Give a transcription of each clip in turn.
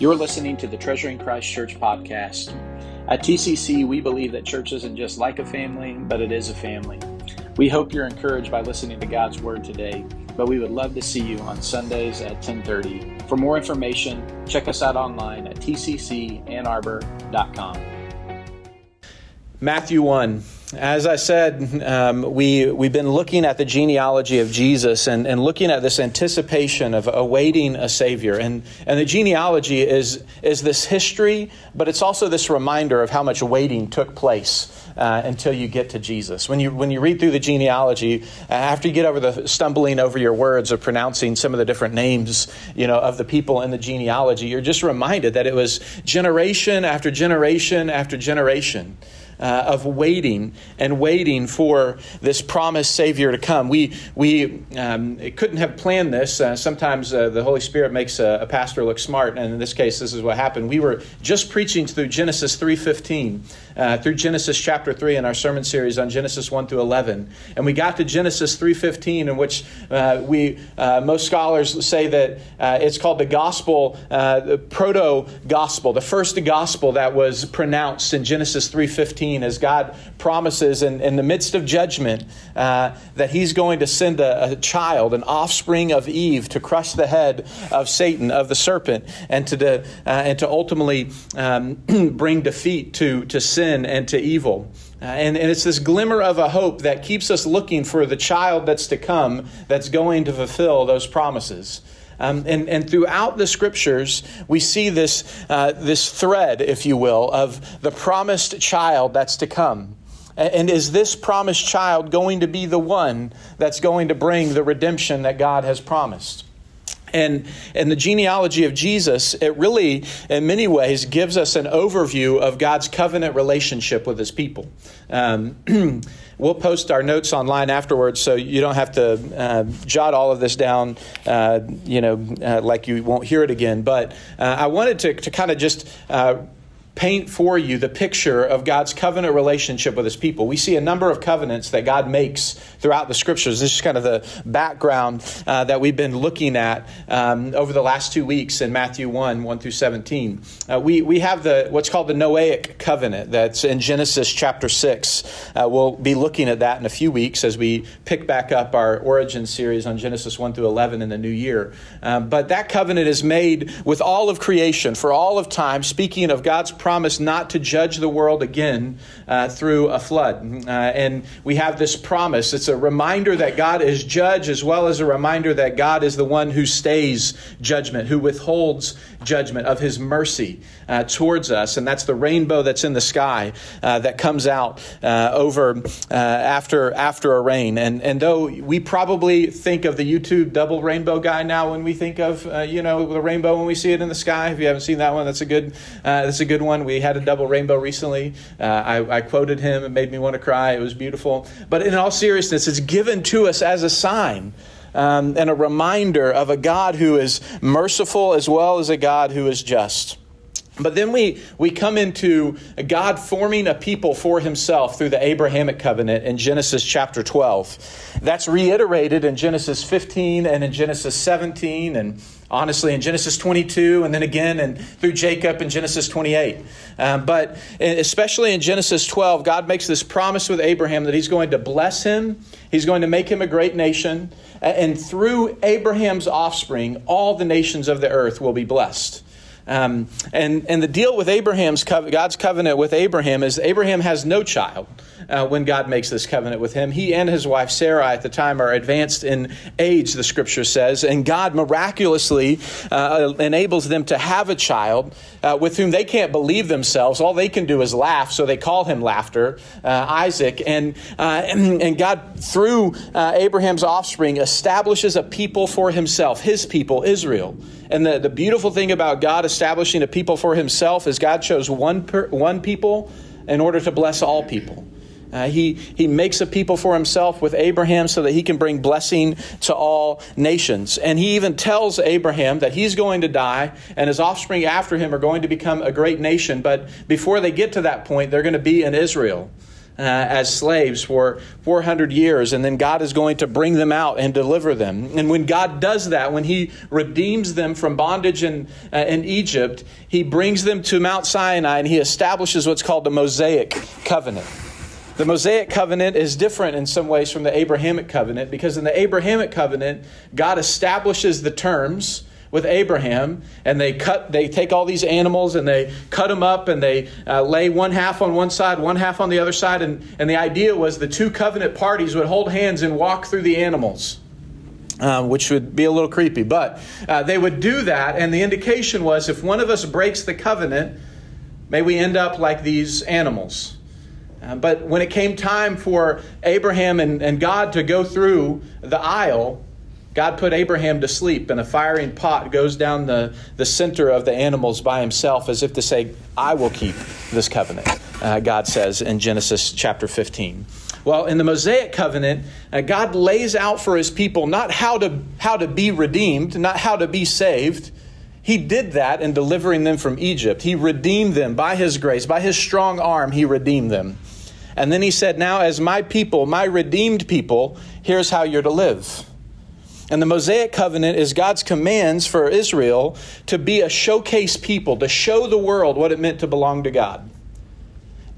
You're listening to the Treasuring Christ Church podcast. At TCC, we believe that church isn't just like a family, but it is a family. We hope you're encouraged by listening to God's Word today, but we would love to see you on Sundays at 1030. For more information, check us out online at tccannarbor.com. Matthew 1. As I said, um, we, we've been looking at the genealogy of Jesus and, and looking at this anticipation of awaiting a Savior. And, and the genealogy is, is this history, but it's also this reminder of how much waiting took place uh, until you get to Jesus. When you, when you read through the genealogy, after you get over the stumbling over your words of pronouncing some of the different names you know, of the people in the genealogy, you're just reminded that it was generation after generation after generation uh, of waiting and waiting for this promised Savior to come. We, we um, couldn't have planned this. Uh, sometimes uh, the Holy Spirit makes a, a, pastor look smart, and in this case, this is what happened. We were just preaching through Genesis 3.15, uh, through Genesis chapter 3 in our sermon series on Genesis 1 through 11. And we got to Genesis 3.15, in which uh, we, uh, most scholars say that it's called the gospel, the proto-gospel, the first gospel that was pronounced in Genesis 3.15 as God promises in, in the midst of judgment uh, that He's going to send a, a, child, an offspring of Eve, to crush the head of Satan, of the serpent, and to, de, uh, and to ultimately um, bring defeat to, to sin and to evil. Uh, and, and it's this glimmer of a hope that keeps us looking for the child that's to come that's going to fulfill those promises. Um, and, and throughout the scriptures, we see this, uh, this thread, if you will, of the promised child that's to come. And is this promised child going to be the one that's going to bring the redemption that God has promised? And, and the genealogy of Jesus, it really, in many ways, gives us an overview of God's covenant relationship with his people. Um, We'll post our notes online afterwards, so you don't have to uh, jot all of this down, uh, you know, uh, like you won't hear it again. But uh, I wanted to, to kind of just uh, paint for you the picture of God's covenant relationship with his people. We see a number of covenants that God makes throughout the scriptures. This is kind of the background uh, that we've been looking at um, over the last two weeks in Matthew 1 1 through 17. Uh, we, we have the what's called the Noahic covenant that's in Genesis chapter 6. Uh, we'll be looking at that in a few weeks as we pick back up our origin series on Genesis 1 through 11 in the new year. Um, but that covenant is made with all of creation for all of time, speaking of God's promise not to judge the world again uh, through a flood. Uh, and we have this promise. It's a reminder that God is judge, as well as a reminder that God is the one who stays judgment, who withholds judgment of his mercy uh, towards us. And that's the rainbow that's in the sky uh, that comes out uh, over uh, after, after a rain. And, and though we probably think of the YouTube double rainbow guy now when we think of, you know, the rainbow when we see it in the sky. If you haven't seen that one, that's a good, that's a good one. We had a double rainbow recently. Uh, I, I, quoted him. It made me want to cry. It was beautiful. But in all seriousness, it's given to us as a sign. Um, and a reminder of a God who is merciful as well as a God who is just. But then we, we come into God forming a people for himself through the Abrahamic covenant in Genesis chapter 12. That's reiterated in Genesis 15 and in Genesis 17 and honestly in Genesis 22 and then again and through Jacob in Genesis 28. Um, but especially in Genesis 12, God makes this promise with Abraham that he's going to bless him, he's going to make him a great nation, and through Abraham's offspring, all the nations of the earth will be blessed. Um, and, and the deal with Abraham's God's covenant with Abraham is Abraham has no child uh, when God makes this covenant with him. He and his wife Sarah at the time are advanced in age, the scripture says, and God miraculously uh, enables them to have a child uh, with whom they can't believe themselves. All they can do is laugh, so they call him Laughter, uh, Isaac. And, uh, and, and, God, through uh, Abraham's offspring, establishes a people for himself, his people, Israel. And the, the beautiful thing about God establishing a people for himself is God chose one, per, one people in order to bless all people. Uh, he, he makes a people for himself with Abraham so that he can bring blessing to all nations. And he even tells Abraham that he's going to die and his offspring after him are going to become a great nation. But before they get to that point, they're going to be in Israel. uh, as slaves for 400 years, and then God is going to bring them out and deliver them. And when God does that, when He redeems them from bondage in, uh, in Egypt, He brings them to Mount Sinai and He establishes what's called the Mosaic covenant. The Mosaic covenant is different in some ways from the Abrahamic covenant because in the Abrahamic covenant, God establishes the terms with Abraham, and they cut, they take all these animals and they cut them up and they uh, lay one half on one side, one half on the other side, and, and the idea was the two covenant parties would hold hands and walk through the animals. Um, which would be a little creepy, but uh, they would do that, and the indication was if one of us breaks the covenant, may we end up like these animals. Uh, but when it came time for Abraham and, and God to go through the aisle, God put Abraham to sleep, and a firing pot goes down the, the center of the animals by himself, as if to say, I will keep this covenant, uh, God says in Genesis chapter 15. Well, in the Mosaic covenant, uh, God lays out for his people not how to, how to be redeemed, not how to be saved. He did that in delivering them from Egypt. He redeemed them by his grace, by his strong arm, he redeemed them. And then he said, Now, as my people, my redeemed people, here's how you're to live. And the Mosaic covenant is God's commands for Israel to be a showcase people, to show the world what it meant to belong to God.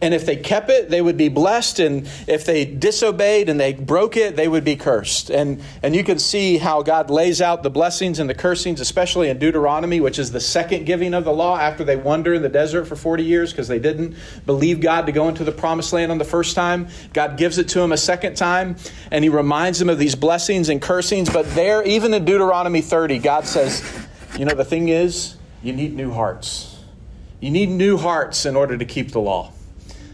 And if they kept it, they would be blessed. And if they disobeyed and they broke it, they would be cursed. And, and you can see how God lays out the blessings and the cursings, especially in Deuteronomy, which is the second giving of the law after they wander in the desert for 40 years because they didn't believe God to go into the promised land on the first time. God gives it to them a second time, and He reminds them of these blessings and cursings. But there, even in Deuteronomy 30, God says, you know, the thing is, you need new hearts. You need new hearts in order to keep the law.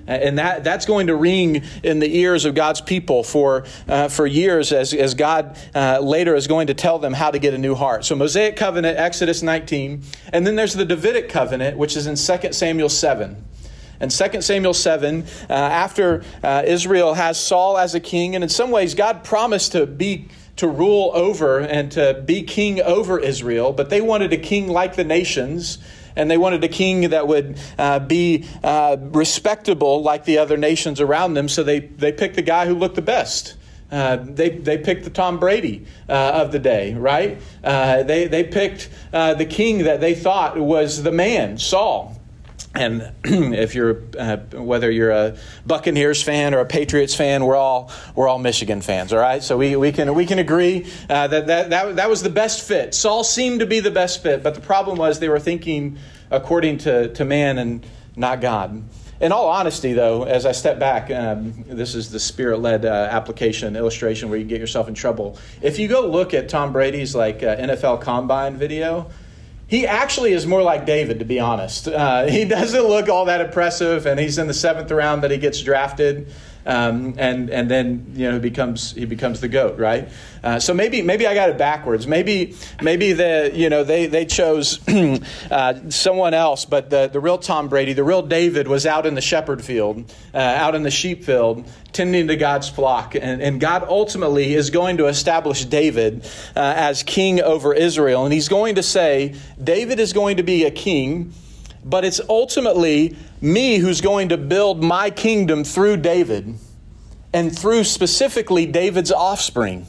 And that, that's going to ring in the ears of God's people for, uh, for years as, as God uh, later is going to tell them how to get a new heart. So, Mosaic covenant, Exodus 19. And then there's the Davidic covenant, which is in 2 Samuel 7. And 2 Samuel 7, uh, after uh, Israel has Saul as a king, and in some ways, God promised to be to rule over and to be king over Israel, but they wanted a king like the nations and they wanted a king that would uh, be uh, respectable like the other nations around them. So they, they picked the guy who looked the best. Uh, they, they picked the Tom Brady uh, of the day, right? Uh, they, they picked uh, the king that they thought was the man, Saul. And if you're uh, whether you're a Buccaneers fan or a Patriots fan, we're all we're all Michigan fans, all right. So we, we can we can agree uh, that, that that that was the best fit. Saul seemed to be the best fit, but the problem was they were thinking according to to man and not God. In all honesty, though, as I step back, um, this is the spirit led uh, application illustration where you get yourself in trouble. If you go look at Tom Brady's like uh, NFL Combine video he actually is more like David, to be honest. Uh, he doesn't look all that impressive, and he's in the seventh round that he gets drafted. Um, and and then you know he becomes he becomes the goat, right? Uh, so maybe maybe I got it backwards. Maybe maybe the you know they they chose uh, someone else, but the the real Tom Brady, the real David, was out in the shepherd field, uh, out in the sheep field, tending to God's flock, and, and God ultimately is going to establish David uh, as king over Israel, and He's going to say David is going to be a king but it's ultimately me who's going to build my kingdom through David and through specifically David's offspring.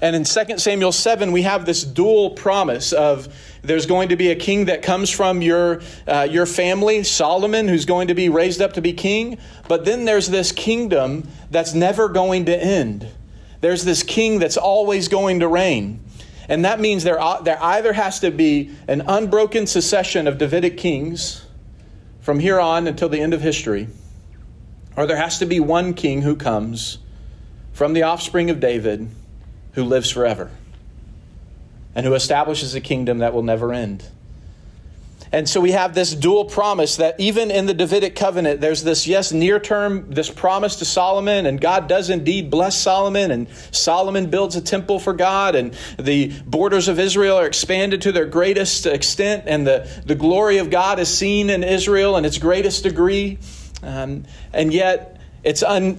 And in 2 Samuel 7, we have this dual promise of there's going to be a king that comes from your, uh, your family, Solomon, who's going to be raised up to be king. But then there's this kingdom that's never going to end. There's this king that's always going to reign. And that means there, there either has to be an unbroken succession of Davidic kings from here on until the end of history, or there has to be one king who comes from the offspring of David who lives forever and who establishes a kingdom that will never end. And so we have this dual promise that even in the Davidic covenant, there's this, yes, near term, this promise to Solomon, and God does indeed bless Solomon, and Solomon builds a temple for God, and the borders of Israel are expanded to their greatest extent, and the, the glory of God is seen in Israel in its greatest degree. Um, and yet, it's un,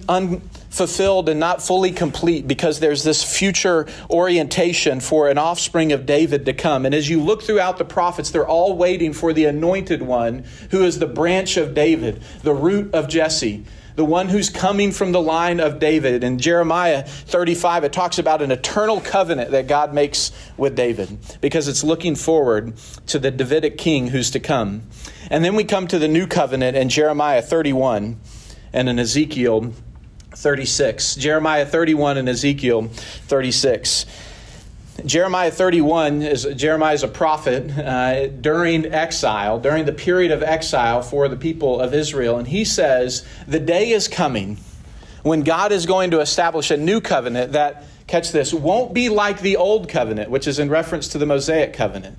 unfulfilled and not fully complete because there's this future orientation for an offspring of David to come. And as you look throughout the prophets, they're all waiting for the anointed one who is the branch of David, the root of Jesse. the one who's coming from the line of David. In Jeremiah 35, it talks about an eternal covenant that God makes with David because it's looking forward to the Davidic king who's to come. And then we come to the new covenant in Jeremiah 31 and in Ezekiel 36. Jeremiah 31 and Ezekiel 36. Jeremiah 31 is Jeremiah is a prophet uh, during exile, during the period of exile for the people of Israel, and he says the day is coming when God is going to establish a new covenant that, catch this, won't be like the old covenant, which is in reference to the Mosaic covenant.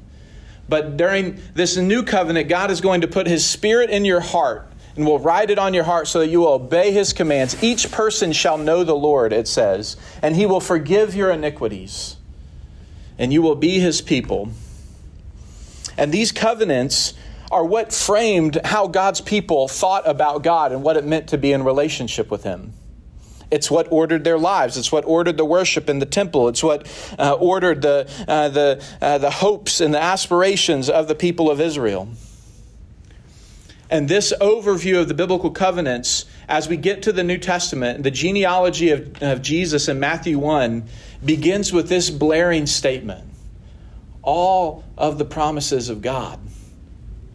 But during this new covenant, God is going to put His Spirit in your heart and will write it on your heart so that you will obey His commands. Each person shall know the Lord, it says, and He will forgive your iniquities and you will be his people. And these covenants are what framed how God's people thought about God and what it meant to be in relationship with him. It's what ordered their lives. It's what ordered the worship in the temple. It's what uh, ordered the, uh, the, uh, the hopes and the aspirations of the people of Israel. And this overview of the biblical covenants, as we get to the New Testament, the genealogy of, of Jesus in Matthew 1 begins with this blaring statement All of the promises of God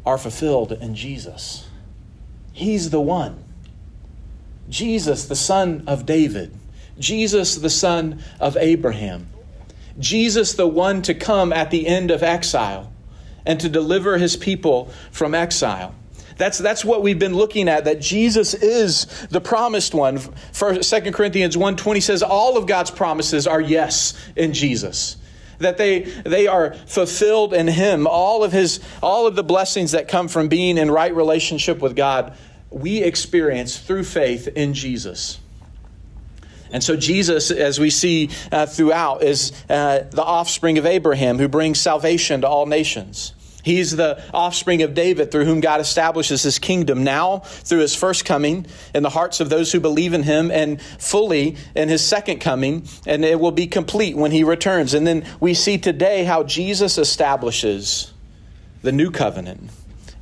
are fulfilled in Jesus. He's the one. Jesus, the son of David. Jesus, the son of Abraham. Jesus, the one to come at the end of exile and to deliver his people from exile. That's, that's what we've been looking at, that Jesus is the promised one. For 2 Corinthians 1.20 says all of God's promises are yes in Jesus. That they they are fulfilled in him. All of his all of the blessings that come from being in right relationship with God we experience through faith in Jesus. And so Jesus as we see uh, throughout is uh, the offspring of Abraham who brings salvation to all nations He's the offspring of David through whom God establishes his kingdom now through his first coming in the hearts of those who believe in him and fully in his second coming, and it will be complete when he returns. And then we see today how Jesus establishes the new covenant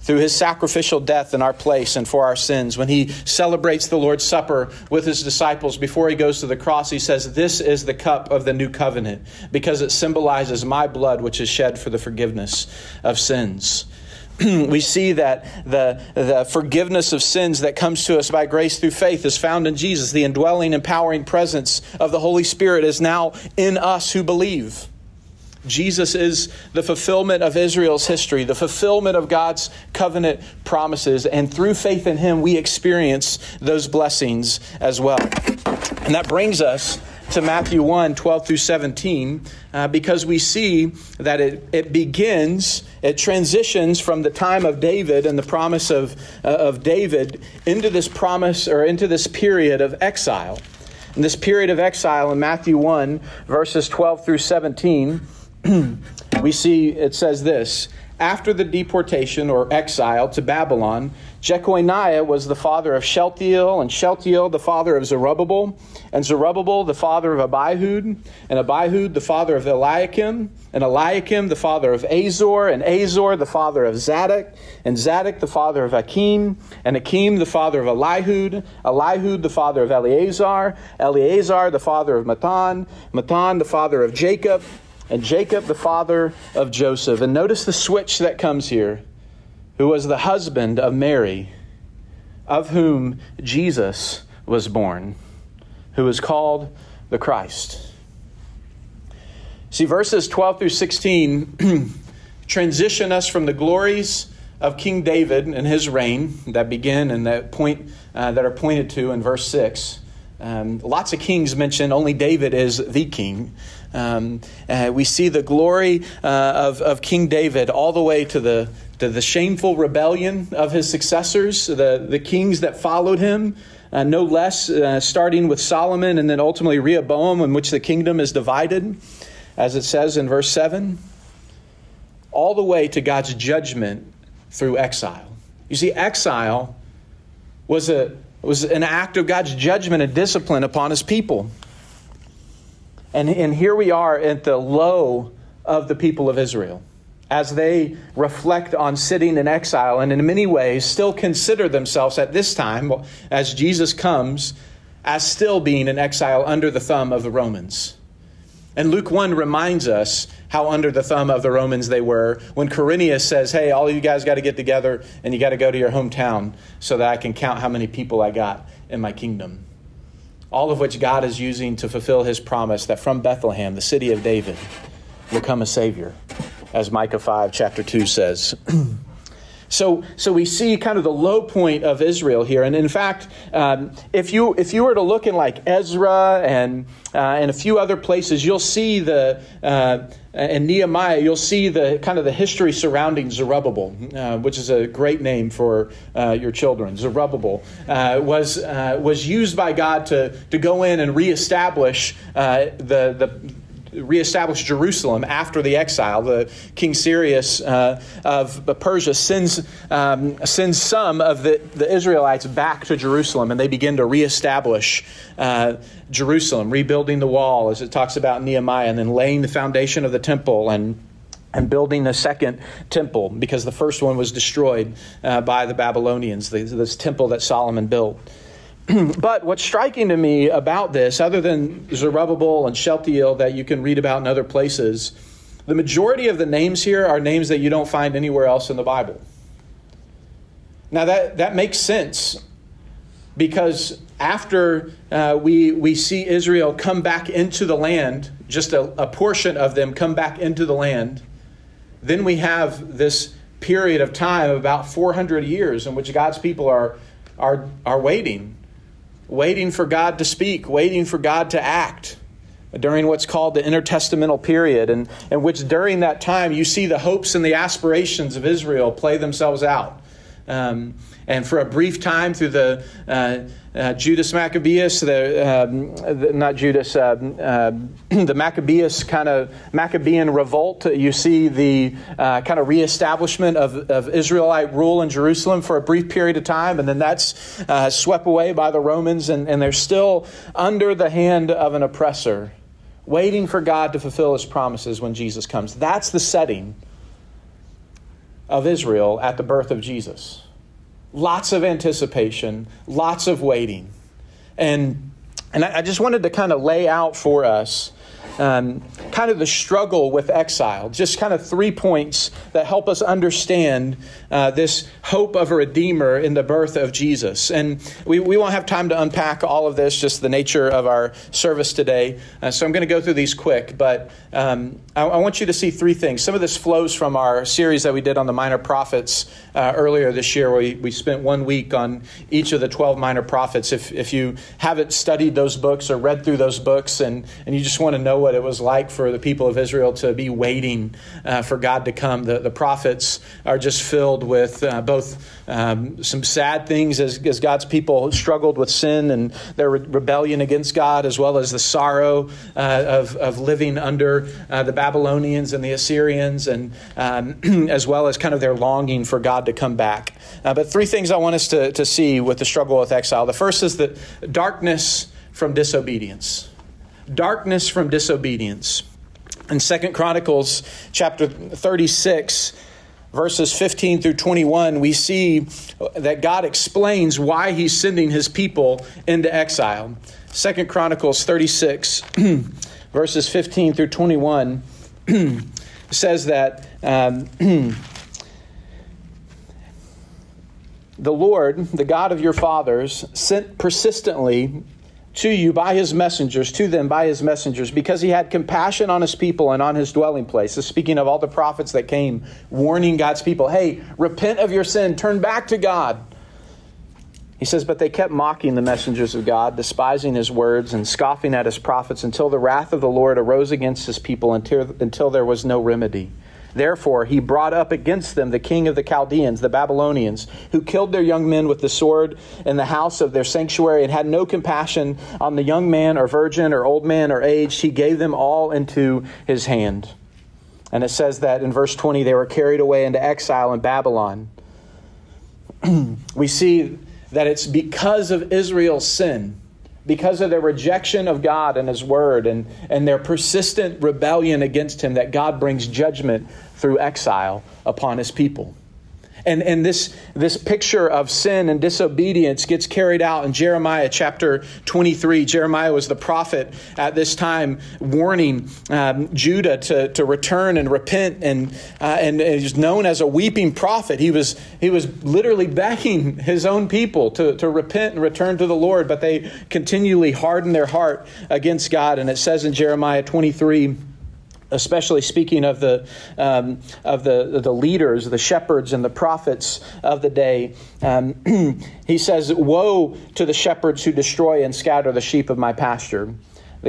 through his sacrificial death in our place and for our sins. When he celebrates the Lord's Supper with his disciples before he goes to the cross, he says, This is the cup of the new covenant because it symbolizes my blood, which is shed for the forgiveness of sins. we see that the, the forgiveness of sins that comes to us by grace through faith is found in Jesus. The indwelling, empowering presence of the Holy Spirit is now in us who believe. Jesus is the fulfillment of Israel's history, the fulfillment of God's covenant promises, and through faith in Him, we experience those blessings as well. And that brings us to Matthew 1 12 through 17, uh, because we see that it, it begins, it transitions from the time of David and the promise of, uh, of David into this promise or into this period of exile. In this period of exile in Matthew 1, verses 12 through 17, we see it says this after the deportation or exile to Babylon, Jeconiah was the father of Shealtiel, and Shealtiel the father of Zerubbabel, and Zerubbabel the father of Abihud, and Abihud the father of Eliakim, and Eliakim the father of Azor, and Azor the father of Zadok, and Zadok the father of Achim, and Achim the father of Elihud, Elihud the father of Eleazar, Eleazar the father of Matthan, Matthan the father of Jacob, and Jacob, the father of Joseph. And notice the switch that comes here, who was the husband of Mary, of whom Jesus was born, who is called the Christ. See, verses 12 through 16 transition us from the glories of King David and his reign that begin and that point uh, that are pointed to in verse 6. Um, lots of kings mentioned, only David is the king. Um, uh, we see the glory uh, of, of King David all the way to the, to the shameful rebellion of his successors, the, the kings that followed him. Uh, no less, uh, starting with Solomon and then ultimately Rehoboam, in which the kingdom is divided, as it says in verse 7, all the way to God's judgment through exile. You see, exile was, a, was an act of God's judgment and discipline upon his people. And, and here we are at the low of the people of Israel. as they reflect on sitting in exile and in many ways still consider themselves at this time, as Jesus comes, as still being in exile under the thumb of the Romans. And Luke 1 reminds us how under the thumb of the Romans they were when Quirinius says, Hey, all you guys got to get together and you got to go to your hometown so that I can count how many people I got in my kingdom. All of which God is using to fulfill his promise that from Bethlehem, the city of David, will come a Savior as Micah 5, chapter 2 says. So, so we see kind of the low point of Israel here. And in fact, um, if, you, if you were to look in like Ezra and, uh, and a few other places, you'll see the, uh, and Nehemiah, you'll see the kind of the history surrounding Zerubbabel, uh, which is a great name for uh, your children. Zerubbabel uh, was, uh, was used by God to, to go in and reestablish the, the reestablish Jerusalem after the exile. The King Cyrus uh, of Persia sends, um, sends some of the, the Israelites back to Jerusalem, and they begin to reestablish uh, Jerusalem, rebuilding the wall, as it talks about Nehemiah, and then laying the foundation of the temple and and building a second temple because the first one was destroyed uh, by the Babylonians, this temple that Solomon built. but what's striking to me about this, other than Zerubbabel and Shealtiel that you can read about in other places, the majority of the names here are names that you don't find anywhere else in the Bible. Now, that, that makes sense because after uh, we, we see Israel come back into the land, just a, a portion of them come back into the land, then we have this period of time about 400 years in which God's people are, are, are waiting waiting for God to speak, waiting for God to act during what's called the intertestamental period, and, and which during that time you see the hopes and the aspirations of Israel play themselves out. Um, and for a brief time through the uh, uh, Judas Maccabeus, the, um, the not Judas, uh, the Maccabeus kind of Maccabean revolt. You see the uh, kind of reestablishment of, of Israelite rule in Jerusalem for a brief period of time, and then that's uh, swept away by the Romans, and, and they're still under the hand of an oppressor, waiting for God to fulfill his promises when Jesus comes. That's the setting of Israel at the birth of Jesus lots of anticipation, lots of waiting. And, and I, just wanted to kind of lay out for us um, kind of the struggle with exile. Just kind of three points that help us understand uh, this hope of a Redeemer in the birth of Jesus. And we, we won't have time to unpack all of this, just the nature of our service today. Uh, so I'm going to go through these quick, but um, I, I, want you to see three things. Some of this flows from our series that we did on the minor prophets uh, earlier this year, where we, we spent one week on each of the 12 minor prophets. If, if you haven't studied those books or read through those books and, and you just want to know what it was like for the people of Israel to be waiting uh, for God to come. The, the prophets are just filled with uh, both um, some sad things as, as God's people struggled with sin and their re- rebellion against God, as well as the sorrow uh, of, of living under uh, the Babylonians and the Assyrians, and um, as well as kind of their longing for God to come back. Uh, but three things I want us to, to see with the struggle with exile. The first is that darkness from disobedience darkness from disobedience. In Second Chronicles chapter 36, verses 15 through 21, we see that God explains why he's sending his people into exile. Second Chronicles 36, verses 15 through 21, says that um, the Lord, the God of your fathers, sent persistently to you by his messengers, to them by his messengers, because he had compassion on his people and on his dwelling places. Speaking of all the prophets that came warning God's people, hey, repent of your sin, turn back to God. He says, But they kept mocking the messengers of God, despising his words and scoffing at his prophets until the wrath of the Lord arose against his people until, until there was no remedy. Therefore, he brought up against them the king of the Chaldeans, the Babylonians, who killed their young men with the sword in the house of their sanctuary and had no compassion on the young man or virgin or old man or aged. He gave them all into his hand. And it says that in verse 20, they were carried away into exile in Babylon. we see that it's because of Israel's sin because of their rejection of God and His Word and, and their persistent rebellion against Him, that God brings judgment through exile upon His people. And, and this, this picture of sin and disobedience gets carried out in Jeremiah chapter 23. Jeremiah was the prophet at this time warning um, Judah to, to return and repent, and, uh, and, he's known as a weeping prophet. He was, he was literally begging his own people to, to repent and return to the Lord, but they continually harden their heart against God. And it says in Jeremiah 23, especially speaking of the um, of the the leaders, the shepherds, and the prophets of the day. Um, he says, "Woe to the shepherds who destroy and scatter the sheep of my pasture."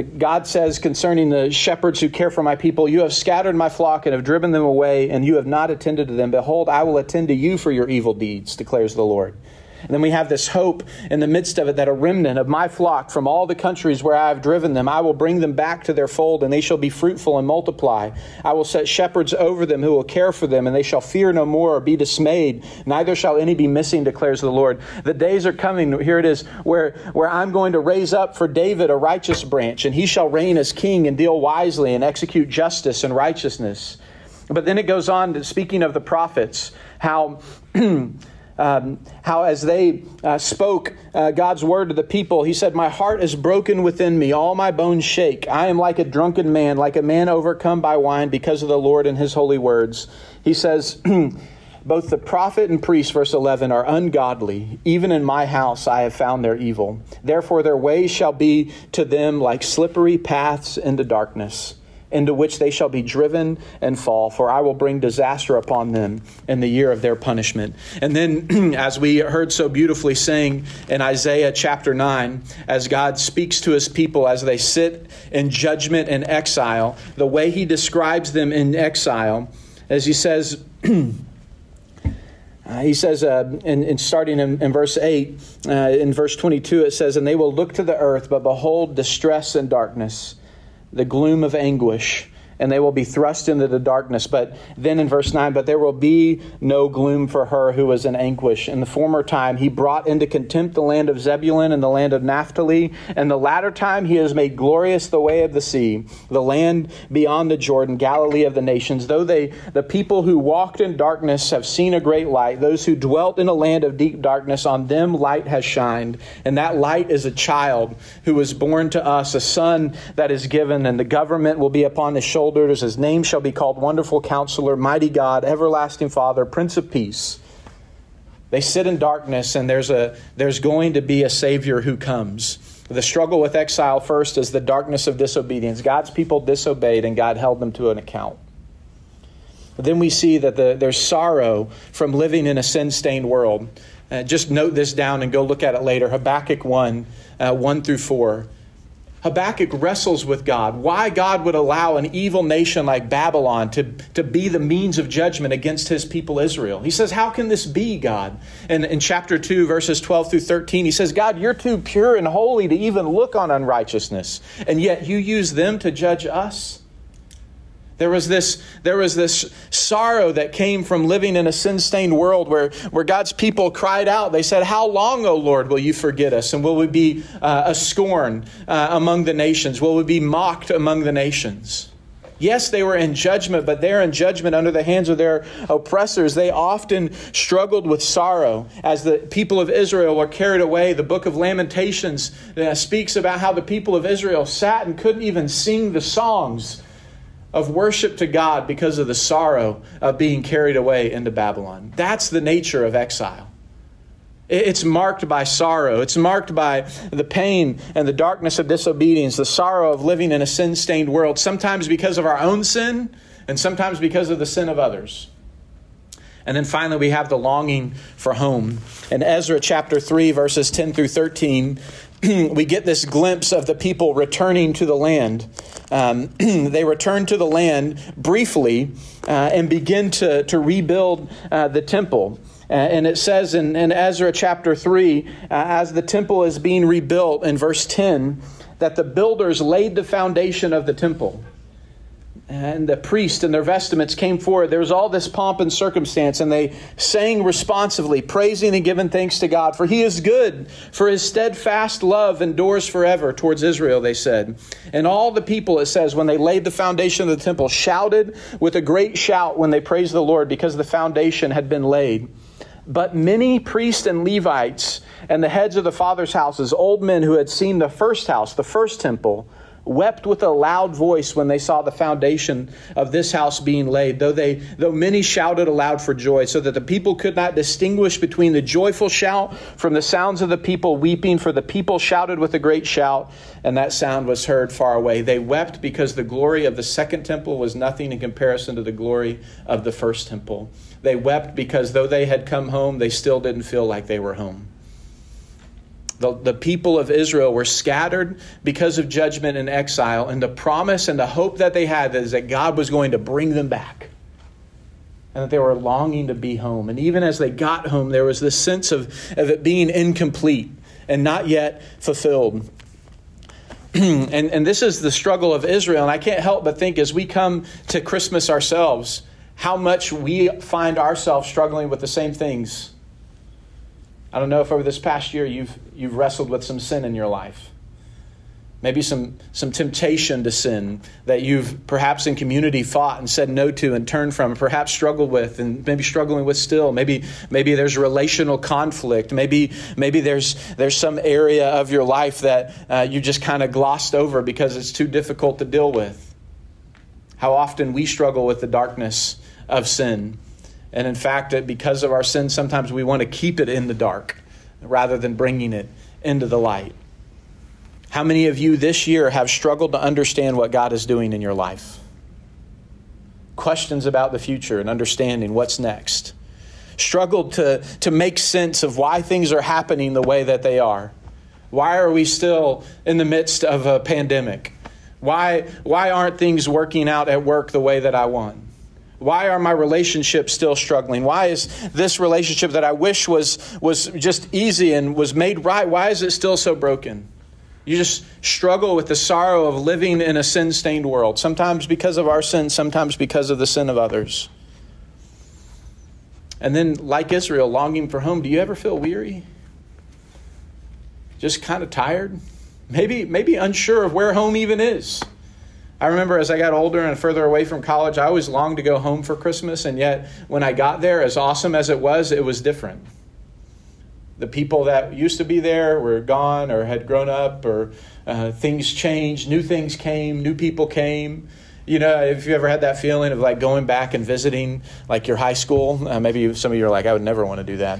God says concerning the shepherds who care for my people, You have scattered my flock and have driven them away, and you have not attended to them. Behold, I will attend to you for your evil deeds, declares the Lord. And then we have this hope in the midst of it that a remnant of my flock from all the countries where I have driven them, I will bring them back to their fold, and they shall be fruitful and multiply. I will set shepherds over them who will care for them, and they shall fear no more or be dismayed. Neither shall any be missing, declares the Lord. The days are coming, here it is, where, where I'm going to raise up for David a righteous branch, and he shall reign as king and deal wisely and execute justice and righteousness. But then it goes on, to, speaking of the prophets, how. um, how as they uh, spoke uh, God's word to the people, he said, My heart is broken within me, all my bones shake. I am like a drunken man, like a man overcome by wine because of the Lord and his holy words. He says, Both the prophet and priest, verse 11, are ungodly. Even in my house I have found their evil. Therefore, their ways shall be to them like slippery paths into darkness into which they shall be driven and fall, for I will bring disaster upon them in the year of their punishment. And then, as we heard so beautifully saying in Isaiah chapter 9, as God speaks to his people as they sit in judgment and exile, the way he describes them in exile, as he says, Uh, he says, uh, in, in, starting in, in verse 8, uh, in verse 22, it says, And they will look to the earth, but behold distress and darkness the gloom of anguish and they will be thrust into the darkness. But then in verse 9, but there will be no gloom for her who was in anguish. In the former time, he brought into contempt the land of Zebulun and the land of Naphtali. And the latter time, he has made glorious the way of the sea, the land beyond the Jordan, Galilee of the nations. Though they, the people who walked in darkness have seen a great light, those who dwelt in a land of deep darkness, on them light has shined. And that light is a child who was born to us, a son that is given, and the government will be upon his shoulders His name shall be called Wonderful Counselor, Mighty God, Everlasting Father, Prince of Peace. They sit in darkness, and there's, a, there's going to be a Savior who comes. The struggle with exile first is the darkness of disobedience. God's people disobeyed, and God held them to an account. But then we see that the, there's sorrow from living in a sin stained world. Uh, just note this down and go look at it later. Habakkuk 1 uh, 1 through 4. Habakkuk wrestles with God, why God would allow an evil nation like Babylon to, to be the means of judgment against his people Israel. He says, How can this be, God? And in chapter 2, verses 12 through 13, he says, God, you're too pure and holy to even look on unrighteousness, and yet you use them to judge us. There was this, there was this sorrow that came from living in a sin stained world where, where God's people cried out. They said, How long, O Lord, will you forget us? And will we be uh, a scorn uh, among the nations? Will we be mocked among the nations? Yes, they were in judgment, but they're in judgment under the hands of their oppressors. They often struggled with sorrow as the people of Israel were carried away. The book of Lamentations uh, speaks about how the people of Israel sat and couldn't even sing the songs of worship to God because of the sorrow of being carried away into Babylon. That's the nature of exile. It's marked by sorrow. It's marked by the pain and the darkness of disobedience, the sorrow of living in a sin stained world, sometimes because of our own sin and sometimes because of the sin of others. And then finally, we have the longing for home. In Ezra chapter 3, verses 10 through 13, we get this glimpse of the people returning to the land. Um, they return to the land briefly uh, and begin to, to rebuild uh, the temple. Uh, and it says in, in Ezra chapter 3, uh, as the temple is being rebuilt in verse 10, that the builders laid the foundation of the temple. And the priest and their vestments came forward. There was all this pomp and circumstance, and they sang responsively, praising and giving thanks to God. For he is good, for his steadfast love endures forever towards Israel, they said. And all the people, it says, when they laid the foundation of the temple, shouted with a great shout when they praised the Lord because the foundation had been laid. But many priests and Levites and the heads of the fathers' houses, old men who had seen the first house, the first temple, wept with a loud voice when they saw the foundation of this house being laid, though they though many shouted aloud for joy, so that the people could not distinguish between the joyful shout from the sounds of the people weeping, for the people shouted with a great shout, and that sound was heard far away. They wept because the glory of the second temple was nothing in comparison to the glory of the first temple. They wept because though they had come home, they still didn't feel like they were home. The, the people of Israel were scattered because of judgment and exile, and the promise and the hope that they had is that God was going to bring them back. And that they were longing to be home. And even as they got home, there was this sense of, of it being incomplete and not yet fulfilled. and, and this is the struggle of Israel. And I can't help but think as we come to Christmas ourselves, how much we find ourselves struggling with the same things I don't know if over this past year you've, you've wrestled with some sin in your life. Maybe some, some temptation to sin that you've perhaps in community fought and said no to and turned from, perhaps struggled with and maybe struggling with still. Maybe, maybe there's relational conflict. Maybe, maybe there's, there's some area of your life that uh, you just kind of glossed over because it's too difficult to deal with. How often we struggle with the darkness of sin. And in fact, because of our sin, sometimes we want to keep it in the dark rather than bringing it into the light. How many of you this year have struggled to understand what God is doing in your life? Questions about the future and understanding what's next. Struggled to, to make sense of why things are happening the way that they are. Why are we still in the midst of a pandemic? Why, why aren't things working out at work the way that I want? Why are my relationships still struggling? Why is this relationship that I wish was, was just easy and was made right, why is it still so broken? You just struggle with the sorrow of living in a sin stained world, sometimes because of our sin, sometimes because of the sin of others. And then, like Israel, longing for home, do you ever feel weary? Just kind of tired? Maybe, maybe unsure of where home even is. I remember as I got older and further away from college, I always longed to go home for Christmas, and yet when I got there, as awesome as it was, it was different. The people that used to be there were gone or had grown up, or uh, things changed, new things came, new people came. You know, if you ever had that feeling of like going back and visiting like your high school, uh, maybe some of you are like, I would never want to do that.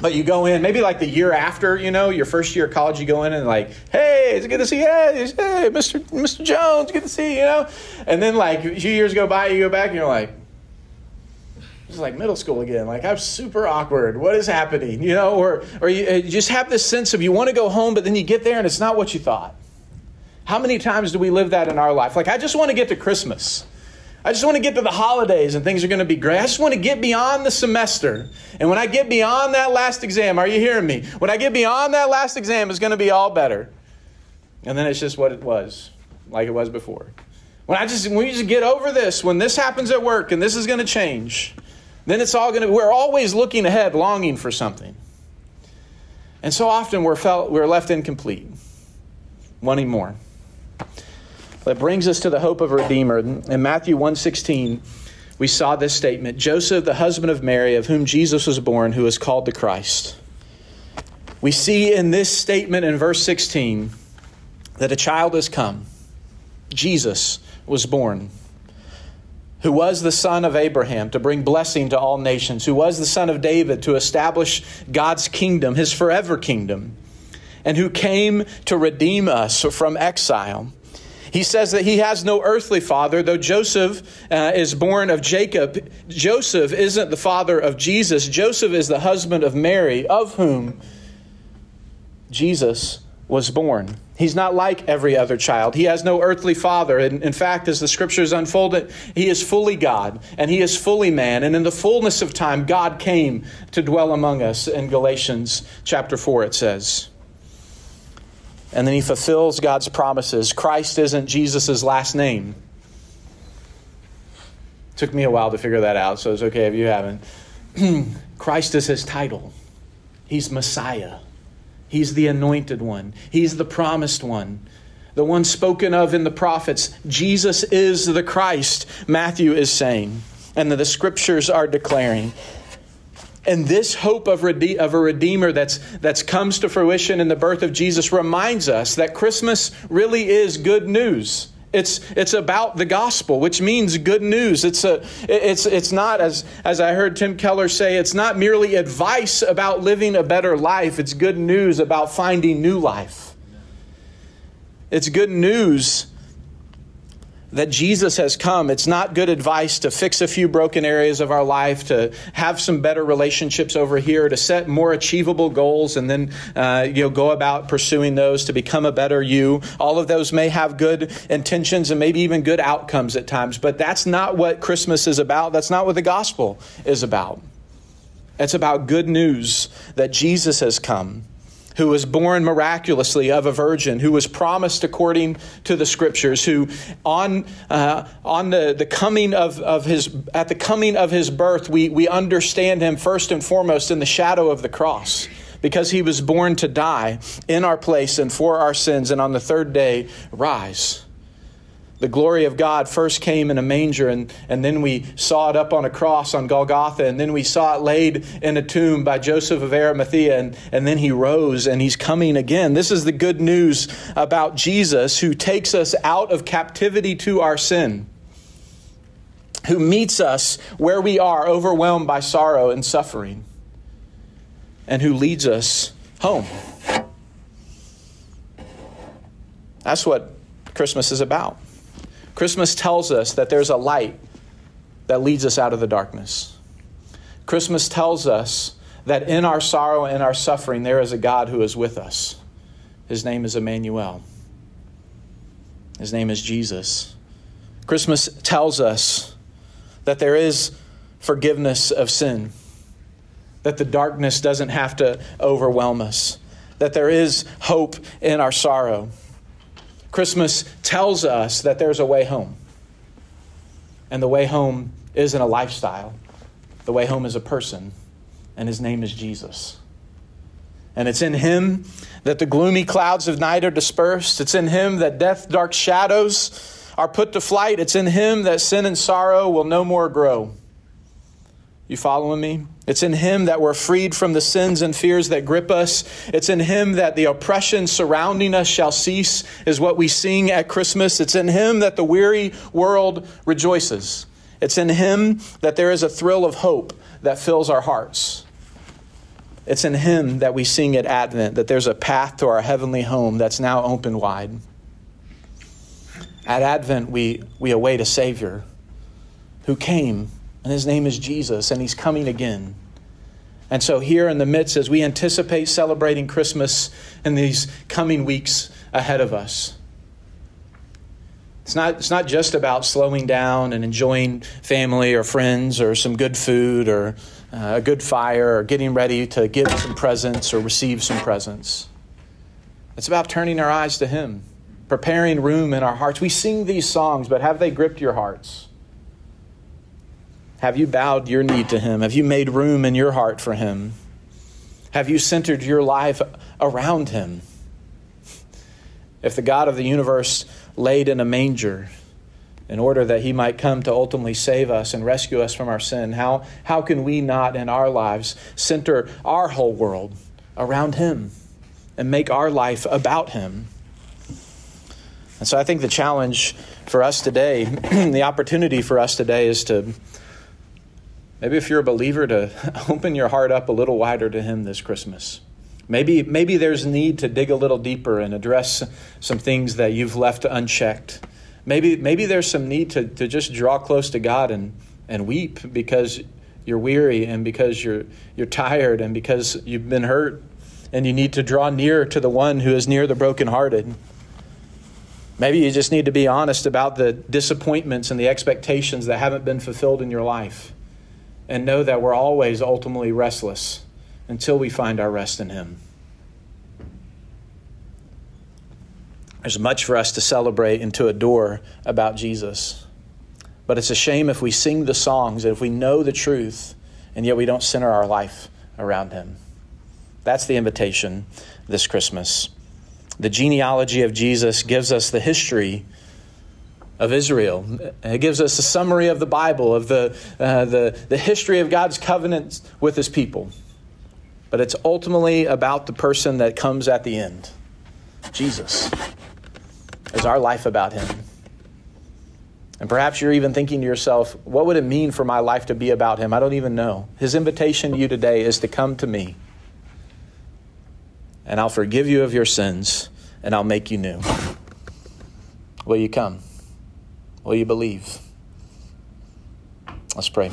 But you go in, maybe like the year after, you know, your first year of college, you go in and like, hey, it's good to see you. Hey, hey, Mr. Mr. Jones, good to see you, you know? And then like a few years go by, you go back and you're like, it's like middle school again. Like I'm super awkward. What is happening? You know, or or you, you just have this sense of you want to go home, but then you get there and it's not what you thought. How many times do we live that in our life? Like I just want to get to Christmas. I just want to get to the holidays and things are going to be great. I just want to get beyond the semester. And when I get beyond that last exam, are you hearing me? When I get beyond that last exam, it's going to be all better. And then it's just what it was, like it was before. When I just when we just get over this, when this happens at work and this is going to change, then it's all going to we're always looking ahead, longing for something. And so often we're felt we're left incomplete, wanting more. That brings us to the hope of a Redeemer. In Matthew 1:16, we saw this statement Joseph, the husband of Mary, of whom Jesus was born, who is called the Christ. We see in this statement in verse 16 that a child has come. Jesus was born, who was the son of Abraham to bring blessing to all nations, who was the son of David to establish God's kingdom, his forever kingdom, and who came to redeem us from exile he says that he has no earthly father, though Joseph uh, is born of Jacob. Joseph isn't the father of Jesus. Joseph is the husband of Mary, of whom Jesus was born. He's not like every other child. He has no earthly father. And in fact, as the scriptures unfold it, he is fully God and he is fully man. And in the fullness of time, God came to dwell among us in Galatians chapter 4, it says and then he fulfills God's promises. Christ isn't Jesus' last name. Took me a while to figure that out, so it's okay if you haven't. Christ is his title. He's Messiah. He's the anointed one. He's the promised one. The one spoken of in the prophets. Jesus is the Christ, Matthew is saying, and the scriptures are declaring. And this hope of, rede- of a Redeemer that's, that's comes to fruition in the birth of Jesus reminds us that Christmas really is good news. It's, it's about the gospel, which means good news. It's, a, it's, it's not, as, as I heard Tim Keller say, it's not merely advice about living a better life. It's good news about finding new life. It's good news that Jesus has come. It's not good advice to fix a few broken areas of our life, to have some better relationships over here, to set more achievable goals, and then uh, you know go about pursuing those to become a better you. All of those may have good intentions and maybe even good outcomes at times, but that's not what Christmas is about. That's not what the gospel is about. It's about good news that Jesus has come who was born miraculously of a virgin, who was promised according to the scriptures, who on, uh, on the, the coming of, of his, at the coming of his birth, we, we understand him first and foremost in the shadow of the cross because he was born to die in our place and for our sins, and on the third day rise. The glory of God first came in a manger, and, and then we saw it up on a cross on Golgotha, and then we saw it laid in a tomb by Joseph of Arimathea, and, and then he rose and he's coming again. This is the good news about Jesus who takes us out of captivity to our sin, who meets us where we are, overwhelmed by sorrow and suffering, and who leads us home. That's what Christmas is about. Christmas tells us that there's a light that leads us out of the darkness. Christmas tells us that in our sorrow and our suffering, there is a God who is with us. His name is Emmanuel. His name is Jesus. Christmas tells us that there is forgiveness of sin, that the darkness doesn't have to overwhelm us, that there is hope in our sorrow. Christmas tells us that there's a way home. And the way home isn't a lifestyle, the way home is a person, and his name is Jesus. And it's in him that the gloomy clouds of night are dispersed. It's in him that death dark shadows are put to flight. It's in him that sin and sorrow will no more grow. You following me? It's in Him that we're freed from the sins and fears that grip us. It's in Him that the oppression surrounding us shall cease, is what we sing at Christmas. It's in Him that the weary world rejoices. It's in Him that there is a thrill of hope that fills our hearts. It's in Him that we sing at Advent that there's a path to our heavenly home that's now open wide. At Advent, we, we await a Savior who came and his name is Jesus, and he's coming again. And so, here in the midst, as we anticipate celebrating Christmas in these coming weeks ahead of us, it's not, it's not just about slowing down and enjoying family or friends or some good food or uh, a good fire or getting ready to give some presents or receive some presents. It's about turning our eyes to Him, preparing room in our hearts. We sing these songs, but have they gripped your hearts? Have you bowed your knee to Him? Have you made room in your heart for Him? Have you centered your life around Him? If the God of the universe laid in a manger in order that He might come to ultimately save us and rescue us from our sin, how, how can we not in our lives center our whole world around Him and make our life about Him? And so I think the challenge for us today, the opportunity for us today is to Maybe if you're a believer, to open your heart up a little wider to Him this Christmas. Maybe, maybe there's a need to dig a little deeper and address some things that you've left unchecked. Maybe, maybe there's some need to, to just draw close to God and, and weep because you're weary and because you're, you're tired and because you've been hurt and you need to draw near to the one who is near the brokenhearted. Maybe you just need to be honest about the disappointments and the expectations that haven't been fulfilled in your life and know that we're always ultimately restless until we find our rest in Him. There's much for us to celebrate and to adore about Jesus. But it's a shame if we sing the songs and if we know the truth and yet we don't center our life around Him. That's the invitation this Christmas. The genealogy of Jesus gives us the history of Israel. It gives us a summary of the Bible, of the, uh, the, the history of God's covenant with His people. But it's ultimately about the person that comes at the end Jesus. Is our life about Him? And perhaps you're even thinking to yourself, what would it mean for my life to be about Him? I don't even know. His invitation to you today is to come to me, and I'll forgive you of your sins, and I'll make you new. Will you come? Will you believe? Let's pray.